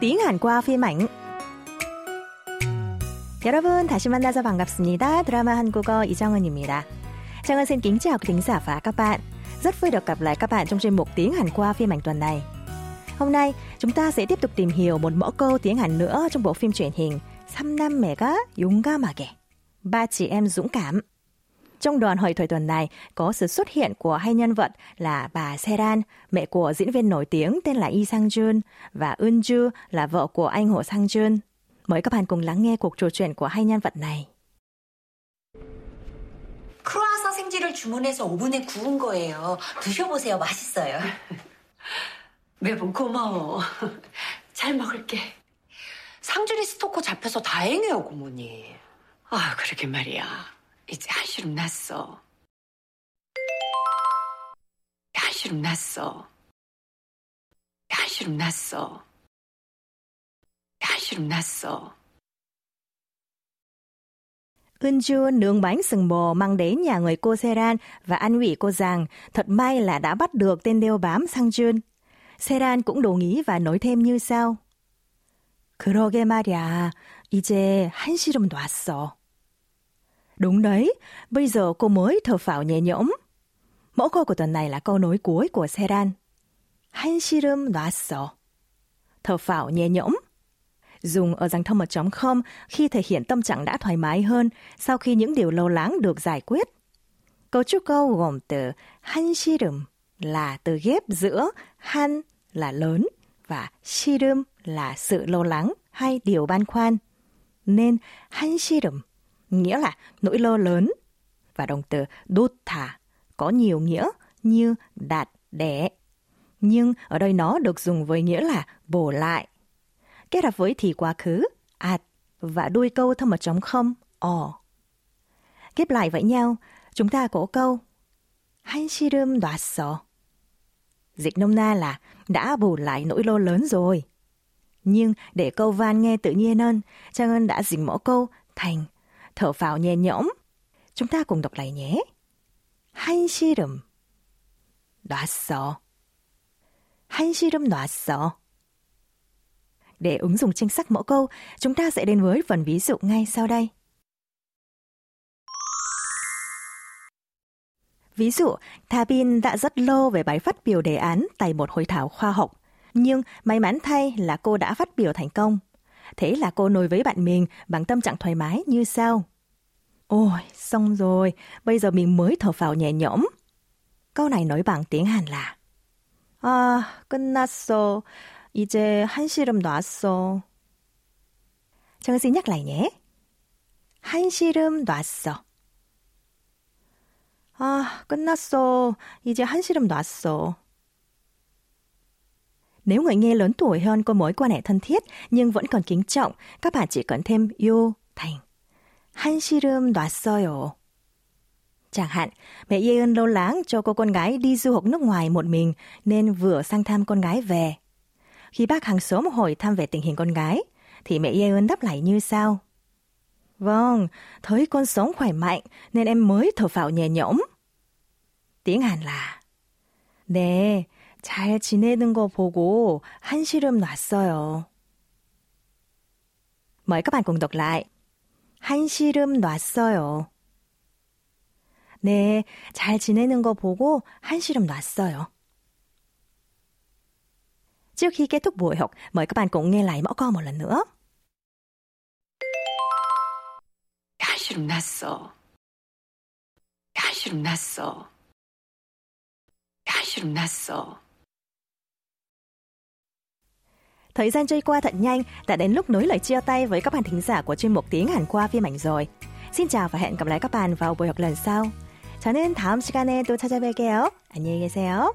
tiếng Hàn qua phim ảnh. 여러분 다시 만나서 반갑습니다. 드라마 한국어 이정은입니다. Trang Ân xin kính chào quý thính giả và các bạn. Rất vui được gặp lại các bạn trong chuyên mục tiếng Hàn qua phim ảnh tuần này. Hôm nay, chúng ta sẽ tiếp tục tìm hiểu một mẫu câu tiếng Hàn nữa trong bộ phim truyền hình 삼남매가 용감하게. Ba chị em dũng cảm. Trong đoàn hội thoại tuần này có sự xuất hiện của hai nhân vật là bà Seran, mẹ của diễn viên nổi tiếng tên là Yi Sang Jun và Eun Ju là vợ của anh Hồ Sang Jun. Mời các bạn cùng lắng nghe cuộc trò chuyện của hai nhân vật này. 크로아상 생지를 주문해서 오븐에 구운 거예요. 드셔보세요. 맛있어요. 매번 고마워. 잘 먹을게. 상준이 스토커 잡혀서 다행이에요, 고모님. 아, 그러게 말이야. 이제 한시름 났어. 한시름 났어. 한시름 났어. 한시름 났어. Eunju nướng bánh sừng bò mang đến nhà người cô Seran và ăn ủy cô rằng thật may là đã bắt được tên đeo bám Sang Jun. Seran cũng đồng ý và nói thêm như sau. 그러게 말이야. 이제 한시름 놨어. Đúng đấy, bây giờ cô mới thở phào nhẹ nhõm. Mẫu câu của tuần này là câu nối cuối của Seran. 한시름 놨어. Thở phào nhẹ nhõm. Dùng ở dạng thông mật com khi thể hiện tâm trạng đã thoải mái hơn sau khi những điều lâu lắng được giải quyết. Cấu trúc câu gồm từ 한시름 là từ ghép giữa han là lớn và 시름 là sự lo lắng hay điều băn khoăn. Nên 한시름 nghĩa là nỗi lo lớn. Và động từ duttha có nhiều nghĩa như đạt đẻ. Nhưng ở đây nó được dùng với nghĩa là bổ lại. Kết hợp với thì quá khứ, ạt và đuôi câu thâm một trống không, ỏ. Ghép lại với nhau, chúng ta có câu Han shirum đoạt Dịch nôm na là đã bù lại nỗi lô lớn rồi. Nhưng để câu van nghe tự nhiên hơn, Trang Ân đã dịch mỗi câu thành thở phào nhẹ nhõm. Chúng ta cùng đọc lại nhé. 한시름 놨어. 한시름 놨어. Để ứng dụng chính xác mẫu câu, chúng ta sẽ đến với phần ví dụ ngay sau đây. Ví dụ, Thabin đã rất lâu về bài phát biểu đề án tại một hội thảo khoa học. Nhưng may mắn thay là cô đã phát biểu thành công. Thế là cô nói với bạn mình bằng tâm trạng thoải mái như sau. Ôi, xong rồi, bây giờ mình mới thở phào nhẹ nhõm. Câu này nói bằng tiếng Hàn là À, 끝났어. 이제 한시름 놨어. 정은 xin nhắc lại nhé. 한시름 놨어. 아, 끝났어. 이제 한시름 놨어. Nếu người nghe lớn tuổi hơn có mối quan hệ thân thiết nhưng vẫn còn kính trọng, các bạn chỉ cần thêm yêu thành. 한시름 놨어요. Chẳng hạn, mẹ Yeon lo lắng cho cô con gái đi du học nước ngoài một mình nên vừa sang thăm con gái về. Khi bác hàng xóm hỏi thăm về tình hình con gái, thì mẹ Yeon đáp lại như sau. Vâng, thấy con sống khỏe mạnh nên em mới thở phào nhẹ nhõm. Tiếng Hàn là 네, 잘 지내는 거 보고 한시름 bạn cùng đọc lại. 한시름 놨어요. 네, 잘 지내는 거 보고 한시름 các bạn cùng nghe lại mẫu câu một lần nữa. 한시름 났어. 한시름 났어. 한시름 났어. Thời gian trôi qua thật nhanh, đã đến lúc nối lời chia tay với các bạn thính giả của chuyên mục tiếng Hàn qua phim ảnh rồi. Xin chào và hẹn gặp lại các bạn vào buổi học lần sau. 저는 다음 시간에 또 찾아뵐게요. 안녕히 계세요.